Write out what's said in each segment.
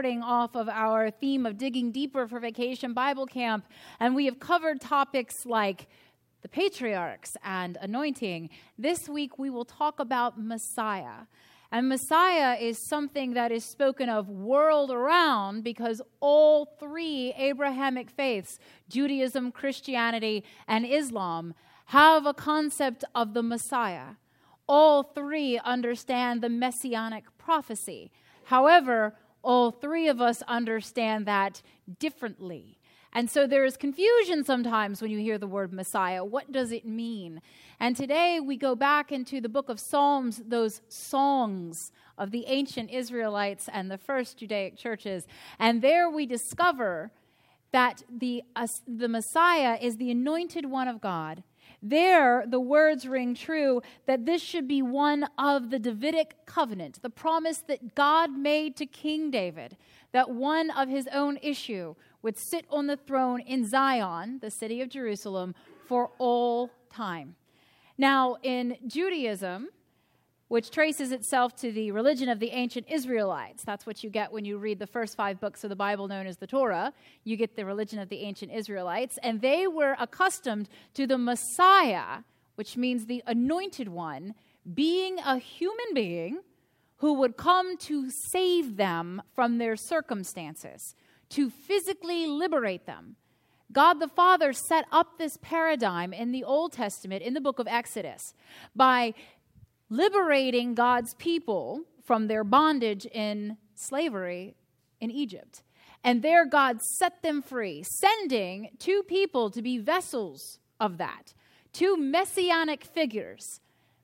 Springboarding off of our theme of digging deeper for Vacation Bible Camp, and we have covered topics like the patriarchs and anointing. This week we will talk about Messiah. And Messiah is something that is spoken of world around because all three Abrahamic faiths, Judaism, Christianity, and Islam, have a concept of the Messiah. All three understand the messianic prophecy. However, all three of us understand that differently. And so there is confusion sometimes when you hear the word Messiah. What does it mean? And today we go back into the book of Psalms, those songs of the ancient Israelites and the first Judaic churches. And there we discover that the, uh, the Messiah is the anointed one of God there, the words ring true that this should be one of the Davidic covenant, the promise that God made to King David, that one of his own issue would sit on the throne in Zion, the city of Jerusalem, for all time. Now, in Judaism, which traces itself to the religion of the ancient Israelites. That's what you get when you read the first five books of the Bible known as the Torah. You get the religion of the ancient Israelites. And they were accustomed to the Messiah, which means the anointed one, being a human being who would come to save them from their circumstances, to physically liberate them. God the Father set up this paradigm in the Old Testament, in the book of Exodus, by liberating God's people from their bondage in slavery in Egypt. And there, God set them free, sending two people to be vessels of that, two messianic figures,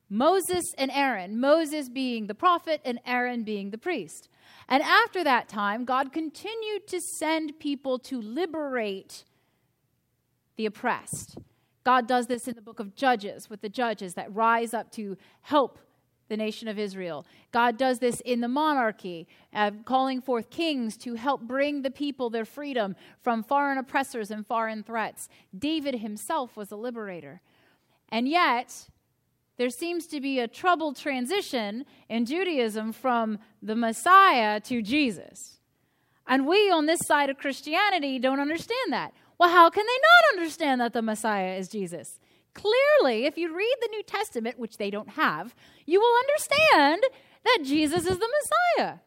Moses and Aaron, Moses being the prophet and Aaron being the priest. And after that time, God continued to send people to liberate the oppressed. God does this in the book of Judges with the judges that rise up to help the nation of Israel. God does this in the monarchy, uh, calling forth kings to help bring the people their freedom from foreign oppressors and foreign threats. David himself was a liberator. And yet, there seems to be a troubled transition in Judaism from the Messiah to Jesus. And we on this side of Christianity don't understand that. Well, how can they not understand that the Messiah is Jesus? Clearly, if you read the New Testament, which they don't have, you will understand that Jesus is the Messiah.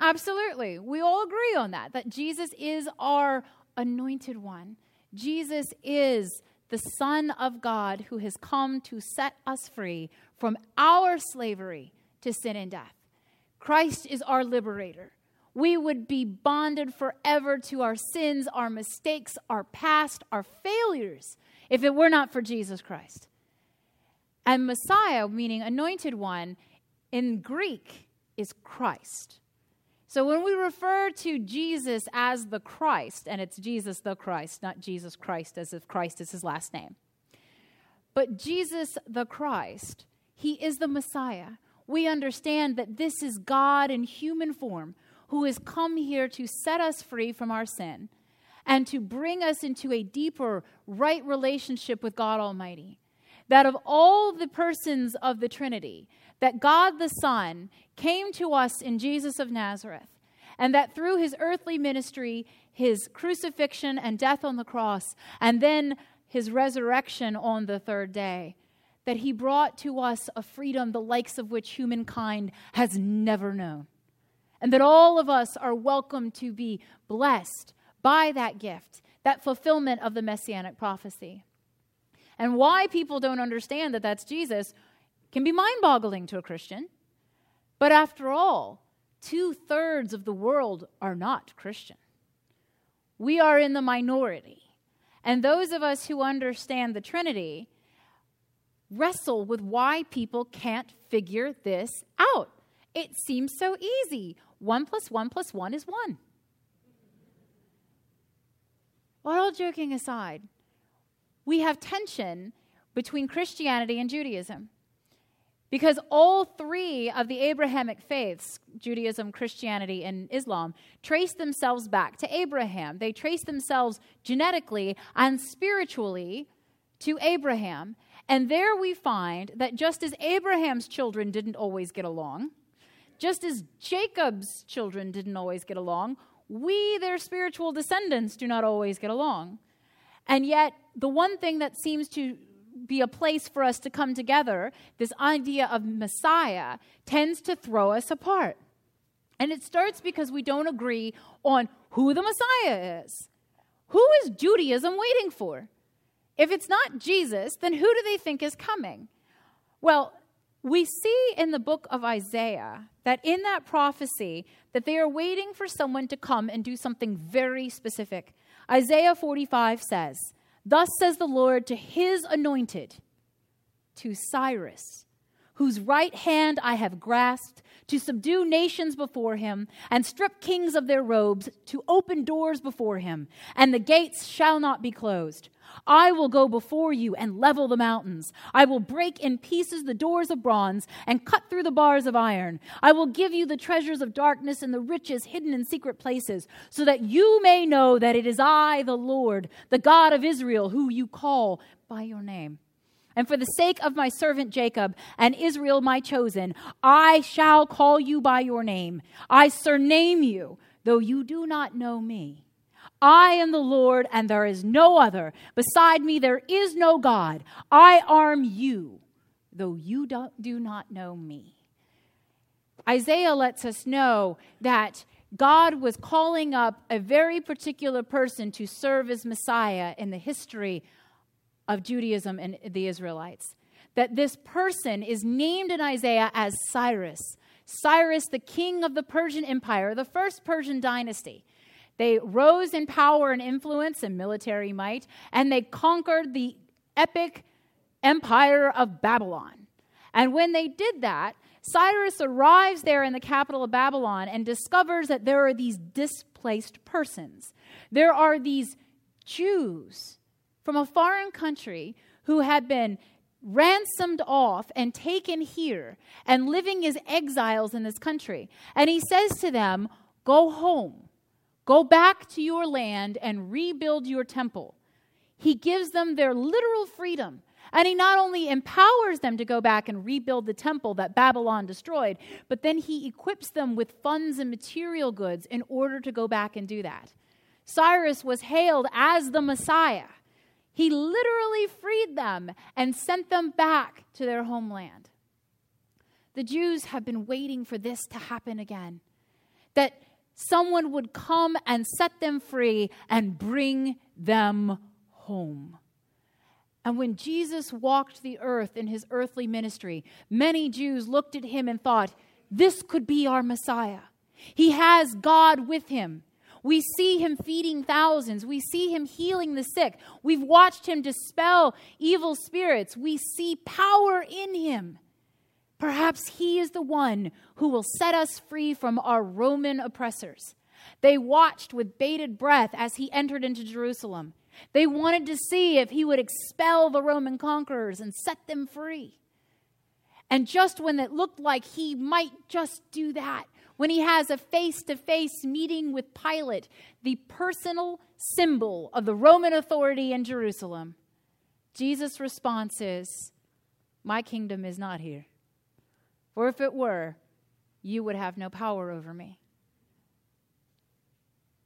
Absolutely. We all agree on that, that Jesus is our anointed one. Jesus is the Son of God who has come to set us free from our slavery to sin and death. Christ is our liberator we would be bonded forever to our sins, our mistakes, our past, our failures, if it were not for Jesus Christ. And Messiah, meaning anointed one, in Greek is Christ. So when we refer to Jesus as the Christ, and it's Jesus the Christ, not Jesus Christ as if Christ is his last name, but Jesus the Christ, he is the Messiah. We understand that this is God in human form who has come here to set us free from our sin and to bring us into a deeper, right relationship with God Almighty. That of all the persons of the Trinity, that God the Son came to us in Jesus of Nazareth, and that through his earthly ministry, his crucifixion and death on the cross, and then his resurrection on the third day, that he brought to us a freedom the likes of which humankind has never known and that all of us are welcome to be blessed by that gift, that fulfillment of the messianic prophecy. And why people don't understand that that's Jesus can be mind boggling to a Christian. But after all, two thirds of the world are not Christian. We are in the minority. And those of us who understand the Trinity wrestle with why people can't figure this out. It seems so easy. 1 plus 1 plus 1 is 1. But all joking aside, we have tension between Christianity and Judaism. Because all three of the Abrahamic faiths, Judaism, Christianity, and Islam, trace themselves back to Abraham. They trace themselves genetically and spiritually to Abraham. And there we find that just as Abraham's children didn't always get along, just as Jacob's children didn't always get along, we, their spiritual descendants, do not always get along. And yet, the one thing that seems to be a place for us to come together, this idea of Messiah tends to throw us apart. And it starts because we don't agree on who the Messiah is. Who is Judaism waiting for? If it's not Jesus, then who do they think is coming? Well, we see in the book of Isaiah that in that prophecy that they are waiting for someone to come and do something very specific. Isaiah 45 says, Thus says the Lord to his anointed, to Cyrus, whose right hand I have grasped, to subdue nations before him, and strip kings of their robes, to open doors before him, and the gates shall not be closed. I will go before you and level the mountains. I will break in pieces the doors of bronze and cut through the bars of iron. I will give you the treasures of darkness and the riches hidden in secret places, so that you may know that it is I, the Lord, the God of Israel, who you call by your name. And for the sake of my servant Jacob and Israel, my chosen, I shall call you by your name. I surname you, though you do not know me. I am the Lord, and there is no other. Beside me, there is no God. I arm you, though you do not know me. Isaiah lets us know that God was calling up a very particular person to serve as Messiah in the history of Judaism and the Israelites. That this person is named in Isaiah as Cyrus. Cyrus, the king of the Persian Empire, the first Persian dynasty. They rose in power and influence and military might, and they conquered the epic empire of Babylon. And when they did that, Cyrus arrives there in the capital of Babylon and discovers that there are these displaced persons. There are these Jews from a foreign country who had been ransomed off and taken here and living as exiles in this country. And he says to them, Go home. Go back to your land and rebuild your temple. He gives them their literal freedom. And he not only empowers them to go back and rebuild the temple that Babylon destroyed, but then he equips them with funds and material goods in order to go back and do that. Cyrus was hailed as the Messiah. He literally freed them and sent them back to their homeland. The Jews have been waiting for this to happen again. That someone would come and set them free and bring them home. And when Jesus walked the earth in his earthly ministry, many Jews looked at him and thought, this could be our Messiah. He has God with him. We see him feeding thousands. We see him healing the sick. We've watched him dispel evil spirits. We see power in him. Perhaps he is the one who will set us free from our Roman oppressors. They watched with bated breath as he entered into Jerusalem. They wanted to see if he would expel the Roman conquerors and set them free. And just when it looked like he might just do that, when he has a face to face meeting with Pilate, the personal symbol of the Roman authority in Jerusalem, Jesus' response is, My kingdom is not here. For if it were, you would have no power over me.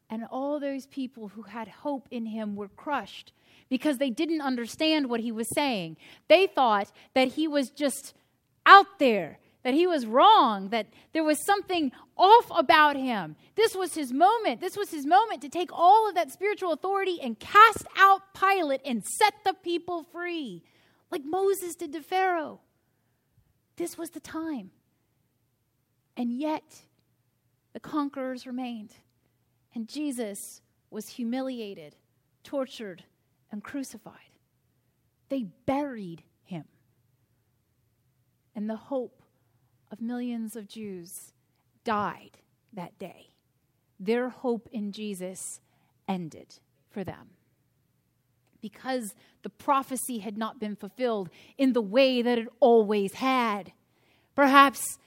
And all those people who had hope in him were crushed because they didn't understand what he was saying. They thought that he was just out there, that he was wrong, that there was something off about him. This was his moment. This was his moment to take all of that spiritual authority and cast out Pilate and set the people free, like Moses did to Pharaoh. This was the time. And yet, the conquerors remained. And Jesus was humiliated, tortured, and crucified. They buried him. And the hope of millions of Jews died that day. Their hope in Jesus ended for them. because the prophecy had not been fulfilled in the way that it always had. Perhaps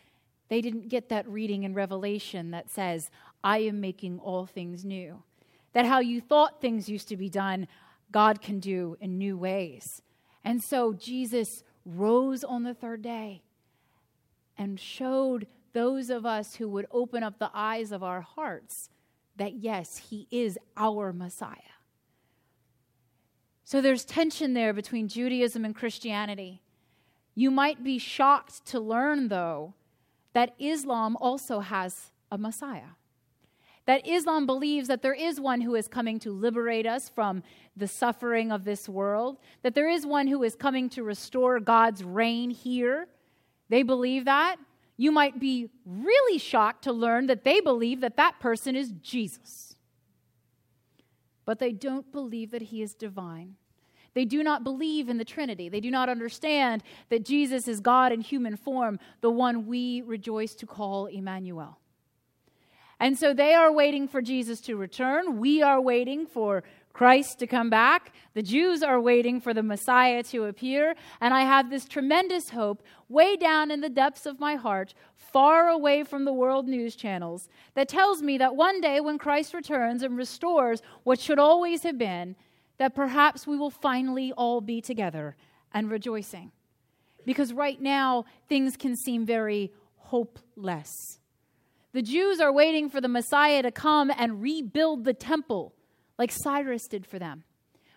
they didn't get that reading in Revelation that says, I am making all things new. That how you thought things used to be done, God can do in new ways. And so Jesus rose on the third day and showed those of us who would open up the eyes of our hearts that yes, he is our Messiah. So there's tension there between Judaism and Christianity. You might be shocked to learn, though, that Islam also has a Messiah. That Islam believes that there is one who is coming to liberate us from the suffering of this world, that there is one who is coming to restore God's reign here. They believe that. You might be really shocked to learn that they believe that that person is Jesus. But they don't believe that he is divine. They do not believe in the Trinity. They do not understand that Jesus is God in human form, the one we rejoice to call Emmanuel. And so they are waiting for Jesus to return. We are waiting for Christ to come back. The Jews are waiting for the Messiah to appear. And I have this tremendous hope way down in the depths of my heart, far away from the world news channels, that tells me that one day when Christ returns and restores what should always have been, that perhaps we will finally all be together and rejoicing. Because right now, things can seem very hopeless. The Jews are waiting for the Messiah to come and rebuild the temple like Cyrus did for them.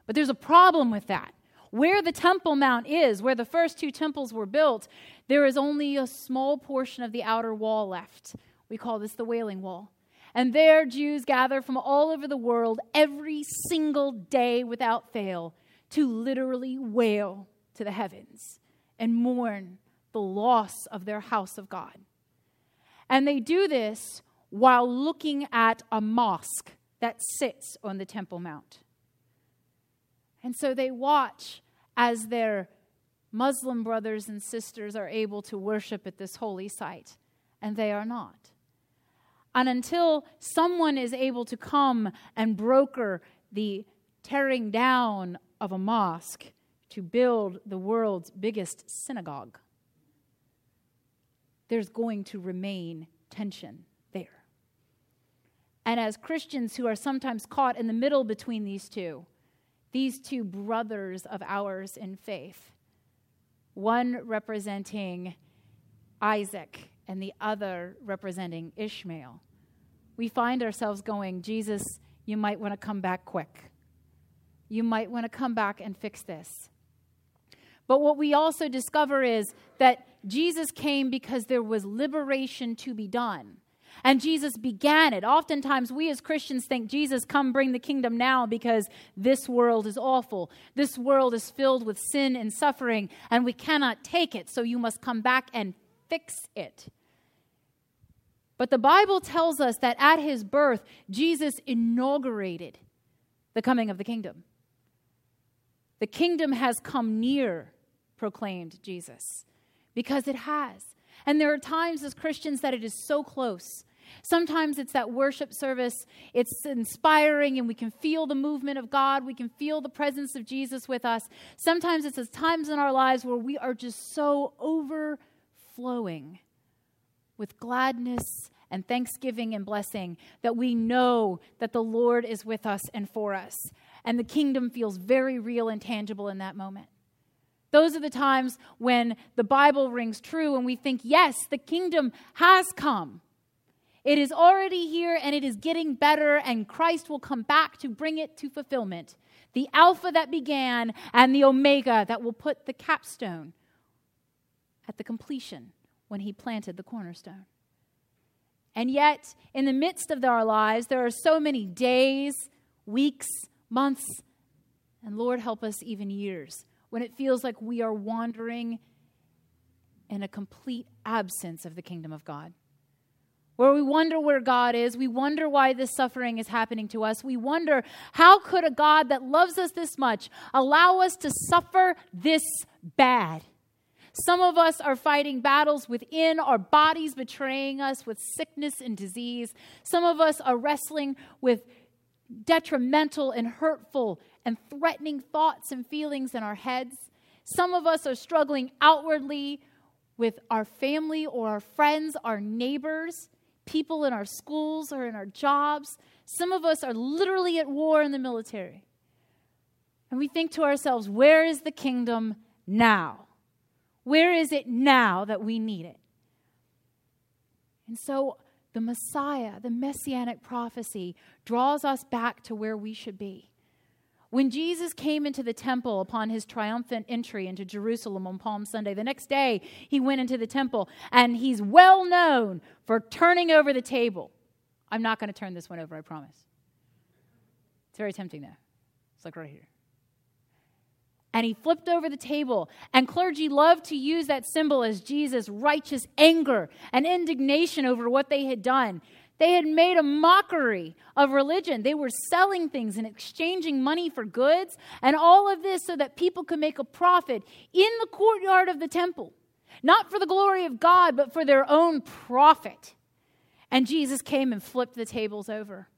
But there's a problem with that. Where the Temple Mount is, where the first two temples were built, there is only a small portion of the outer wall left. We call this the Wailing Wall. And there, Jews gather from all over the world every single day without fail to literally wail to the heavens and mourn the loss of their house of God. And they do this while looking at a mosque that sits on the Temple Mount. And so they watch as their Muslim brothers and sisters are able to worship at this holy site, and they are not. And until someone is able to come and broker the tearing down of a mosque to build the world's biggest synagogue, there's going to remain tension. And as Christians who are sometimes caught in the middle between these two, these two brothers of ours in faith, one representing Isaac and the other representing Ishmael, we find ourselves going, Jesus, you might want to come back quick. You might want to come back and fix this. But what we also discover is that Jesus came because there was liberation to be done. And Jesus began it. Oftentimes, we as Christians think, Jesus, come bring the kingdom now because this world is awful. This world is filled with sin and suffering, and we cannot take it, so you must come back and fix it. But the Bible tells us that at his birth, Jesus inaugurated the coming of the kingdom. The kingdom has come near, proclaimed Jesus, because it has. And there are times as Christians that it is so close. Sometimes it's that worship service, it's inspiring, and we can feel the movement of God. We can feel the presence of Jesus with us. Sometimes it's those times in our lives where we are just so overflowing with gladness and thanksgiving and blessing that we know that the Lord is with us and for us. And the kingdom feels very real and tangible in that moment. Those are the times when the Bible rings true and we think, yes, the kingdom has come. It is already here and it is getting better, and Christ will come back to bring it to fulfillment. The Alpha that began and the Omega that will put the capstone at the completion when he planted the cornerstone. And yet, in the midst of our lives, there are so many days, weeks, months, and Lord, help us even years when it feels like we are wandering in a complete absence of the kingdom of God. Where we wonder where God is, we wonder why this suffering is happening to us. We wonder how could a God that loves us this much allow us to suffer this bad? Some of us are fighting battles within our bodies, betraying us with sickness and disease. Some of us are wrestling with detrimental and hurtful and threatening thoughts and feelings in our heads. Some of us are struggling outwardly with our family or our friends, our neighbors, people in our schools or in our jobs. Some of us are literally at war in the military. And we think to ourselves, where is the kingdom now? Where is it now that we need it? And so the Messiah, the messianic prophecy, draws us back to where we should be. When Jesus came into the temple upon his triumphant entry into Jerusalem on Palm Sunday, the next day he went into the temple and he's well known for turning over the table. I'm not going to turn this one over, I promise. It's very tempting though. It's like right here and he flipped over the table. And clergy loved to use that symbol as Jesus' righteous anger and indignation over what they had done. They had made a mockery of religion. They were selling things and exchanging money for goods, and all of this so that people could make a profit in the courtyard of the temple, not for the glory of God, but for their own profit. And Jesus came and flipped the tables over.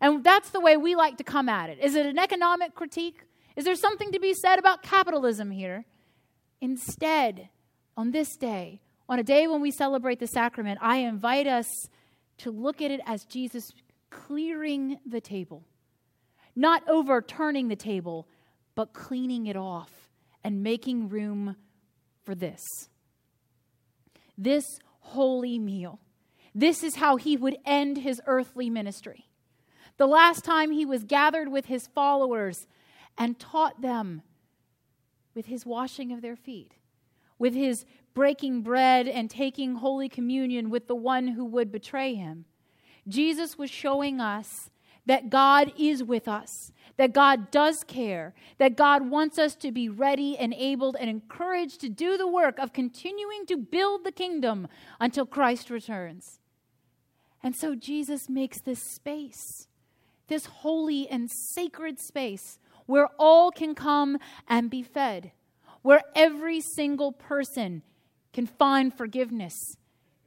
And that's the way we like to come at it. Is it an economic critique? Is there something to be said about capitalism here? Instead, on this day, on a day when we celebrate the sacrament, I invite us to look at it as Jesus clearing the table, not overturning the table, but cleaning it off and making room for this. This holy meal. This is how he would end his earthly ministry. The last time he was gathered with his followers, and taught them with his washing of their feet, with his breaking bread and taking Holy Communion with the one who would betray him. Jesus was showing us that God is with us, that God does care, that God wants us to be ready and able and encouraged to do the work of continuing to build the kingdom until Christ returns. And so Jesus makes this space, this holy and sacred space where all can come and be fed, where every single person can find forgiveness,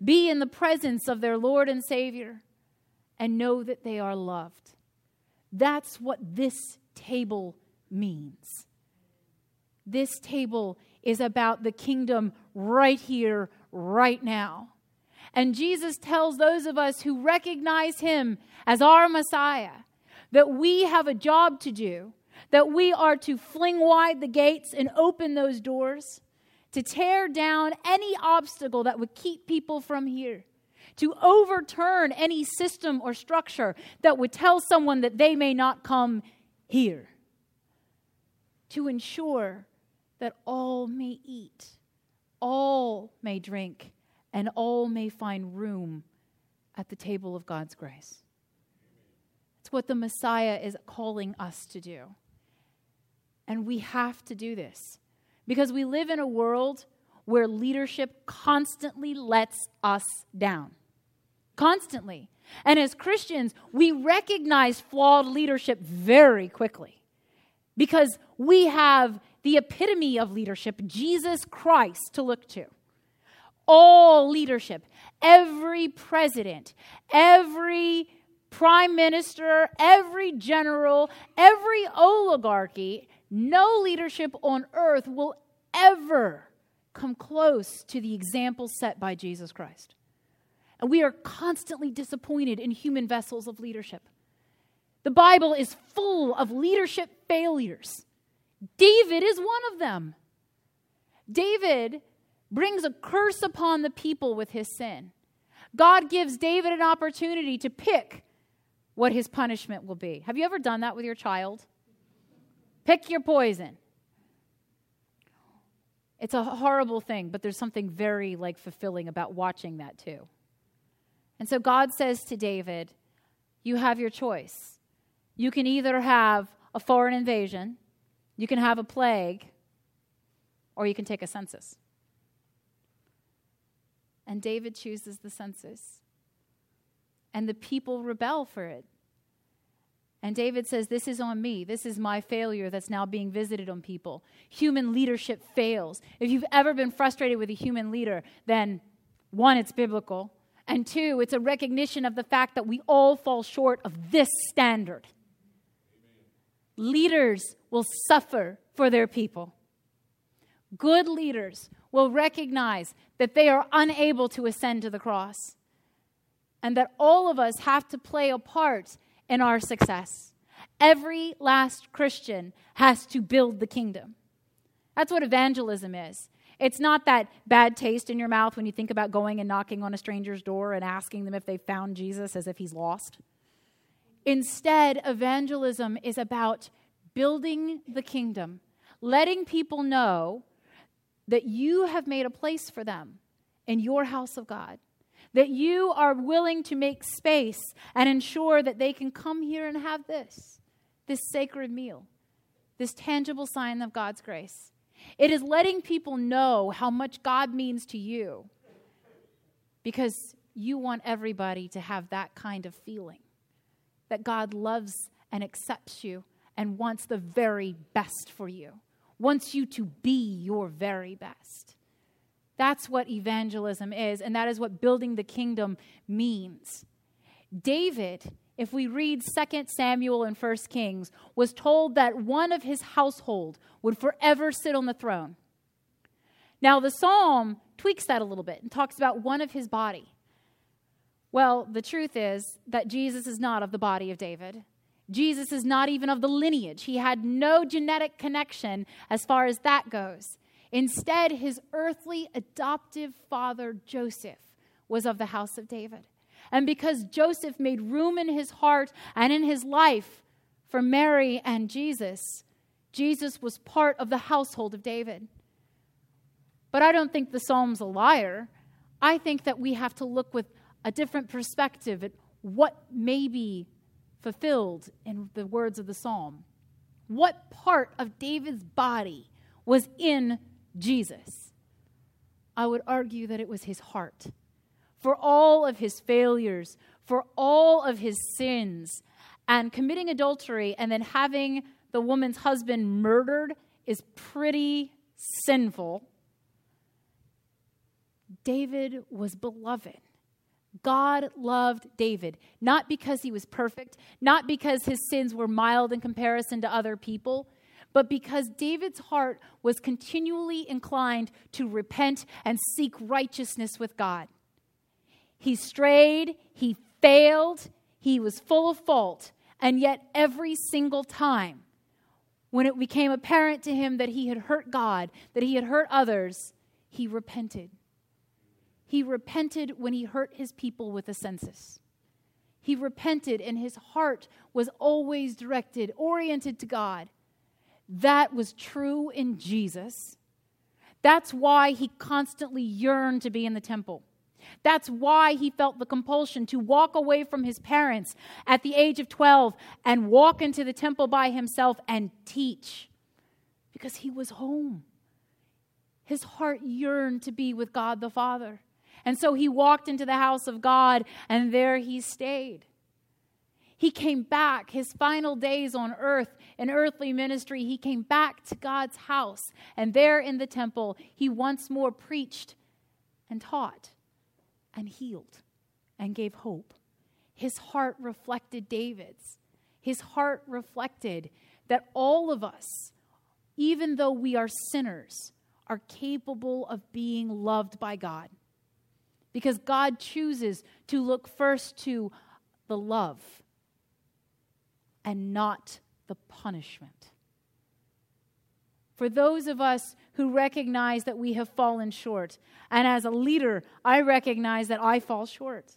be in the presence of their Lord and Savior, and know that they are loved. That's what this table means. This table is about the kingdom right here, right now. And Jesus tells those of us who recognize him as our Messiah that we have a job to do that we are to fling wide the gates and open those doors, to tear down any obstacle that would keep people from here, to overturn any system or structure that would tell someone that they may not come here, to ensure that all may eat, all may drink, and all may find room at the table of God's grace. It's what the Messiah is calling us to do. And we have to do this because we live in a world where leadership constantly lets us down. Constantly. And as Christians, we recognize flawed leadership very quickly because we have the epitome of leadership, Jesus Christ, to look to. All leadership, every president, every prime minister, every general, every oligarchy no leadership on earth will ever come close to the example set by Jesus Christ. And we are constantly disappointed in human vessels of leadership. The Bible is full of leadership failures. David is one of them. David brings a curse upon the people with his sin. God gives David an opportunity to pick what his punishment will be. Have you ever done that with your child? Pick your poison. It's a horrible thing, but there's something very like fulfilling about watching that too. And so God says to David, you have your choice. You can either have a foreign invasion, you can have a plague, or you can take a census. And David chooses the census. And the people rebel for it. And David says, This is on me. This is my failure that's now being visited on people. Human leadership fails. If you've ever been frustrated with a human leader, then one, it's biblical. And two, it's a recognition of the fact that we all fall short of this standard. leaders will suffer for their people. Good leaders will recognize that they are unable to ascend to the cross and that all of us have to play a part in our success. Every last Christian has to build the kingdom. That's what evangelism is. It's not that bad taste in your mouth when you think about going and knocking on a stranger's door and asking them if they found Jesus as if he's lost. Instead, evangelism is about building the kingdom, letting people know that you have made a place for them in your house of God, that you are willing to make space and ensure that they can come here and have this, this sacred meal, this tangible sign of God's grace. It is letting people know how much God means to you because you want everybody to have that kind of feeling that God loves and accepts you and wants the very best for you, wants you to be your very best. That's what evangelism is, and that is what building the kingdom means. David, if we read 2 Samuel and 1 Kings, was told that one of his household would forever sit on the throne. Now, the psalm tweaks that a little bit and talks about one of his body. Well, the truth is that Jesus is not of the body of David. Jesus is not even of the lineage. He had no genetic connection as far as that goes. Instead, his earthly adoptive father, Joseph, was of the house of David. And because Joseph made room in his heart and in his life for Mary and Jesus, Jesus was part of the household of David. But I don't think the Psalm's a liar. I think that we have to look with a different perspective at what may be fulfilled in the words of the psalm. What part of David's body was in Jesus? I would argue that it was his heart. For all of his failures, for all of his sins, and committing adultery and then having the woman's husband murdered is pretty sinful. David was beloved. God loved David, not because he was perfect, not because his sins were mild in comparison to other people, but because David's heart was continually inclined to repent and seek righteousness with God. He strayed, he failed, he was full of fault, and yet every single time when it became apparent to him that he had hurt God, that he had hurt others, he repented. He repented when he hurt his people with a census. He repented, and his heart was always directed, oriented to God. That was true in Jesus. That's why he constantly yearned to be in the temple. That's why he felt the compulsion to walk away from his parents at the age of 12 and walk into the temple by himself and teach because he was home. His heart yearned to be with God the Father. And so he walked into the house of God, and there he stayed. He came back, his final days on earth, in earthly ministry, he came back to God's house. And there in the temple, he once more preached and taught and healed and gave hope. His heart reflected David's. His heart reflected that all of us, even though we are sinners, are capable of being loved by God because God chooses to look first to the love and not the punishment. For those of us who recognize that we have fallen short, and as a leader, I recognize that I fall short.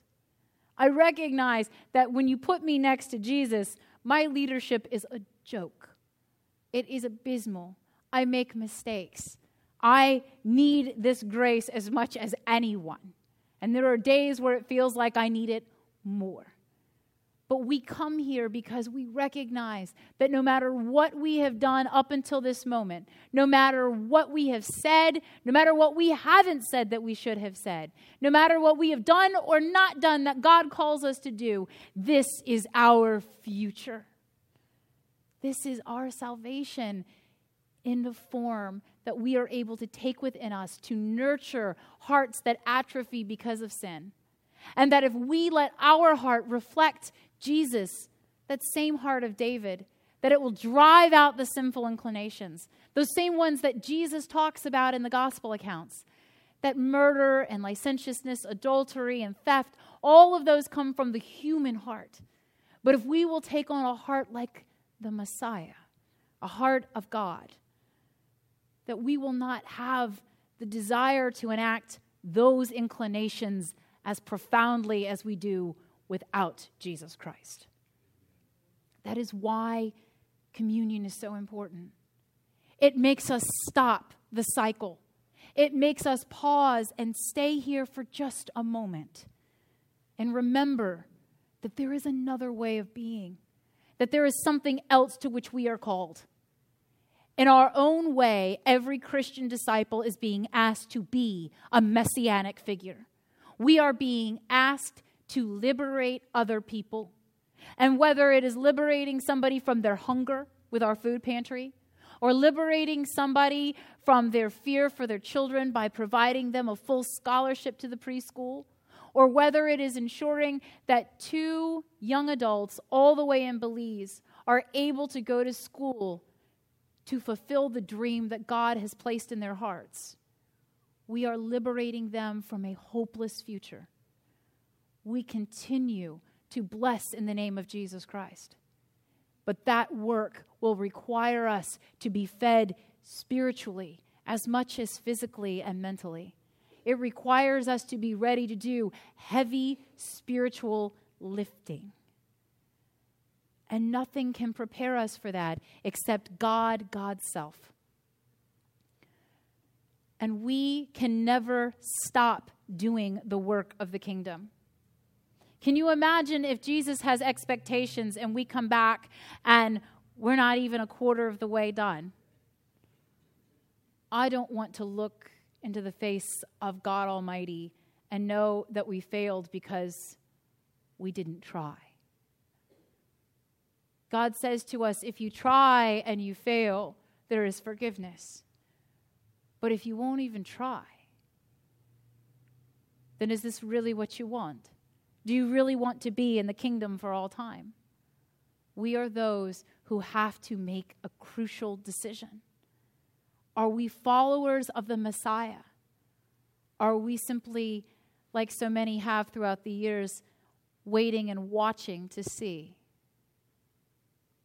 I recognize that when you put me next to Jesus, my leadership is a joke. It is abysmal. I make mistakes. I need this grace as much as anyone. And there are days where it feels like I need it more. But we come here because we recognize that no matter what we have done up until this moment, no matter what we have said, no matter what we haven't said that we should have said, no matter what we have done or not done that God calls us to do, this is our future. This is our salvation in the form that we are able to take within us to nurture hearts that atrophy because of sin. And that if we let our heart reflect Jesus, that same heart of David, that it will drive out the sinful inclinations, those same ones that Jesus talks about in the gospel accounts. That murder and licentiousness, adultery and theft, all of those come from the human heart. But if we will take on a heart like the Messiah, a heart of God, that we will not have the desire to enact those inclinations as profoundly as we do without Jesus Christ. That is why communion is so important. It makes us stop the cycle, it makes us pause and stay here for just a moment and remember that there is another way of being, that there is something else to which we are called. In our own way, every Christian disciple is being asked to be a messianic figure. We are being asked to liberate other people and whether it is liberating somebody from their hunger with our food pantry, or liberating somebody from their fear for their children by providing them a full scholarship to the preschool, or whether it is ensuring that two young adults, all the way in Belize, are able to go to school to fulfill the dream that God has placed in their hearts. We are liberating them from a hopeless future. We continue to bless in the name of Jesus Christ. But that work will require us to be fed spiritually as much as physically and mentally. It requires us to be ready to do heavy spiritual lifting. And nothing can prepare us for that except God, God's self. And we can never stop doing the work of the kingdom. Can you imagine if Jesus has expectations and we come back and we're not even a quarter of the way done? I don't want to look into the face of God Almighty and know that we failed because we didn't try. God says to us, if you try and you fail, there is forgiveness. But if you won't even try, then is this really what you want? Do you really want to be in the kingdom for all time? We are those who have to make a crucial decision. Are we followers of the Messiah? Are we simply, like so many have throughout the years, waiting and watching to see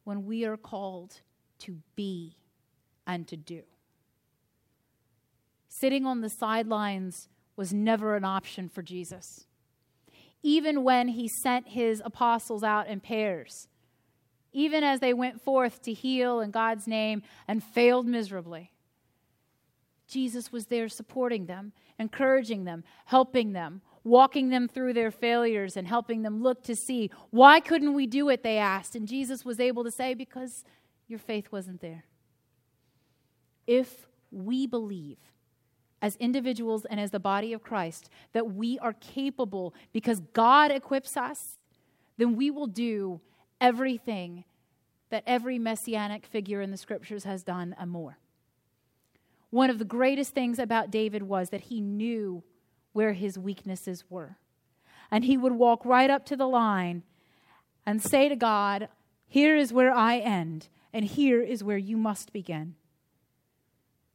when we are called to be and to do? Sitting on the sidelines was never an option for Jesus even when he sent his apostles out in pairs, even as they went forth to heal in God's name and failed miserably. Jesus was there supporting them, encouraging them, helping them, walking them through their failures and helping them look to see why couldn't we do it they asked and Jesus was able to say because your faith wasn't there. If we believe as individuals and as the body of Christ that we are capable because God equips us, then we will do everything that every messianic figure in the scriptures has done and more. One of the greatest things about David was that he knew where his weaknesses were. And he would walk right up to the line and say to God, Here is where I end, and here is where you must begin.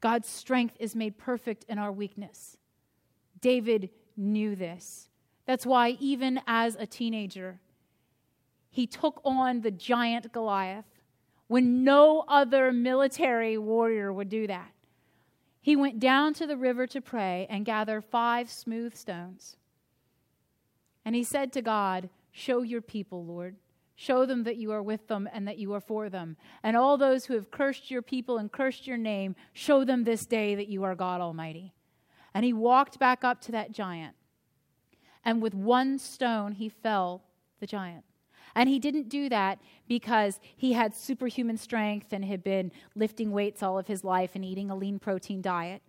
God's strength is made perfect in our weakness. David knew this. That's why, even as a teenager, he took on the giant Goliath when no other military warrior would do that. He went down to the river to pray and gather five smooth stones. And he said to God, Show your people, Lord. Show them that you are with them and that you are for them. And all those who have cursed your people and cursed your name, show them this day that you are God Almighty. And he walked back up to that giant. And with one stone, he fell the giant. And he didn't do that because he had superhuman strength and had been lifting weights all of his life and eating a lean protein diet.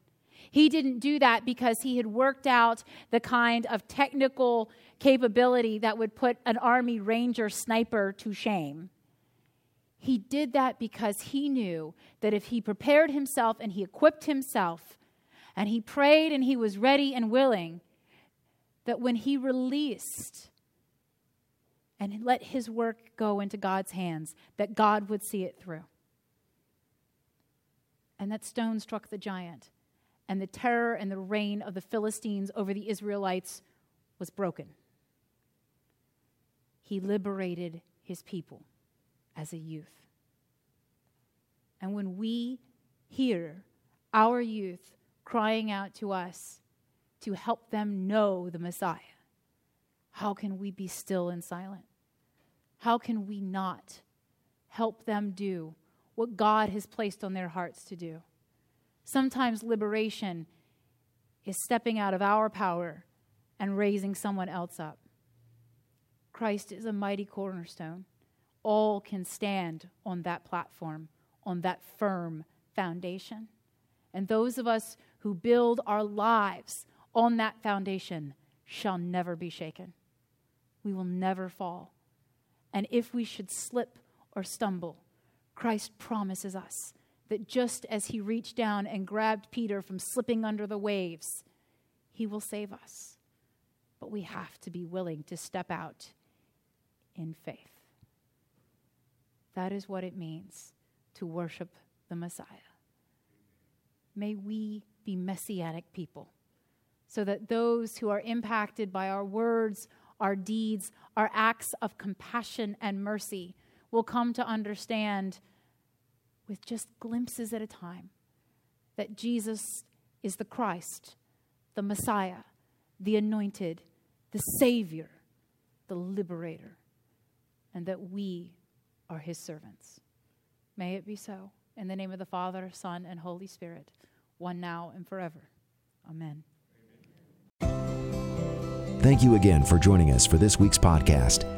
He didn't do that because he had worked out the kind of technical capability that would put an Army Ranger sniper to shame. He did that because he knew that if he prepared himself and he equipped himself and he prayed and he was ready and willing, that when he released and let his work go into God's hands, that God would see it through. And that stone struck the giant, and the terror and the reign of the Philistines over the Israelites was broken. He liberated his people as a youth. And when we hear our youth crying out to us to help them know the Messiah, how can we be still and silent? How can we not help them do what God has placed on their hearts to do? Sometimes liberation is stepping out of our power and raising someone else up. Christ is a mighty cornerstone. All can stand on that platform, on that firm foundation. And those of us who build our lives on that foundation shall never be shaken we will never fall. And if we should slip or stumble, Christ promises us that just as he reached down and grabbed Peter from slipping under the waves, he will save us. But we have to be willing to step out in faith. That is what it means to worship the Messiah. May we be messianic people so that those who are impacted by our words, our deeds, our acts of compassion and mercy will come to understand with just glimpses at a time that Jesus is the Christ, the Messiah, the anointed, the Savior, the liberator, and that we are his servants. May it be so. In the name of the Father, Son, and Holy Spirit, one now and forever. Amen. Thank you again for joining us for this week's podcast.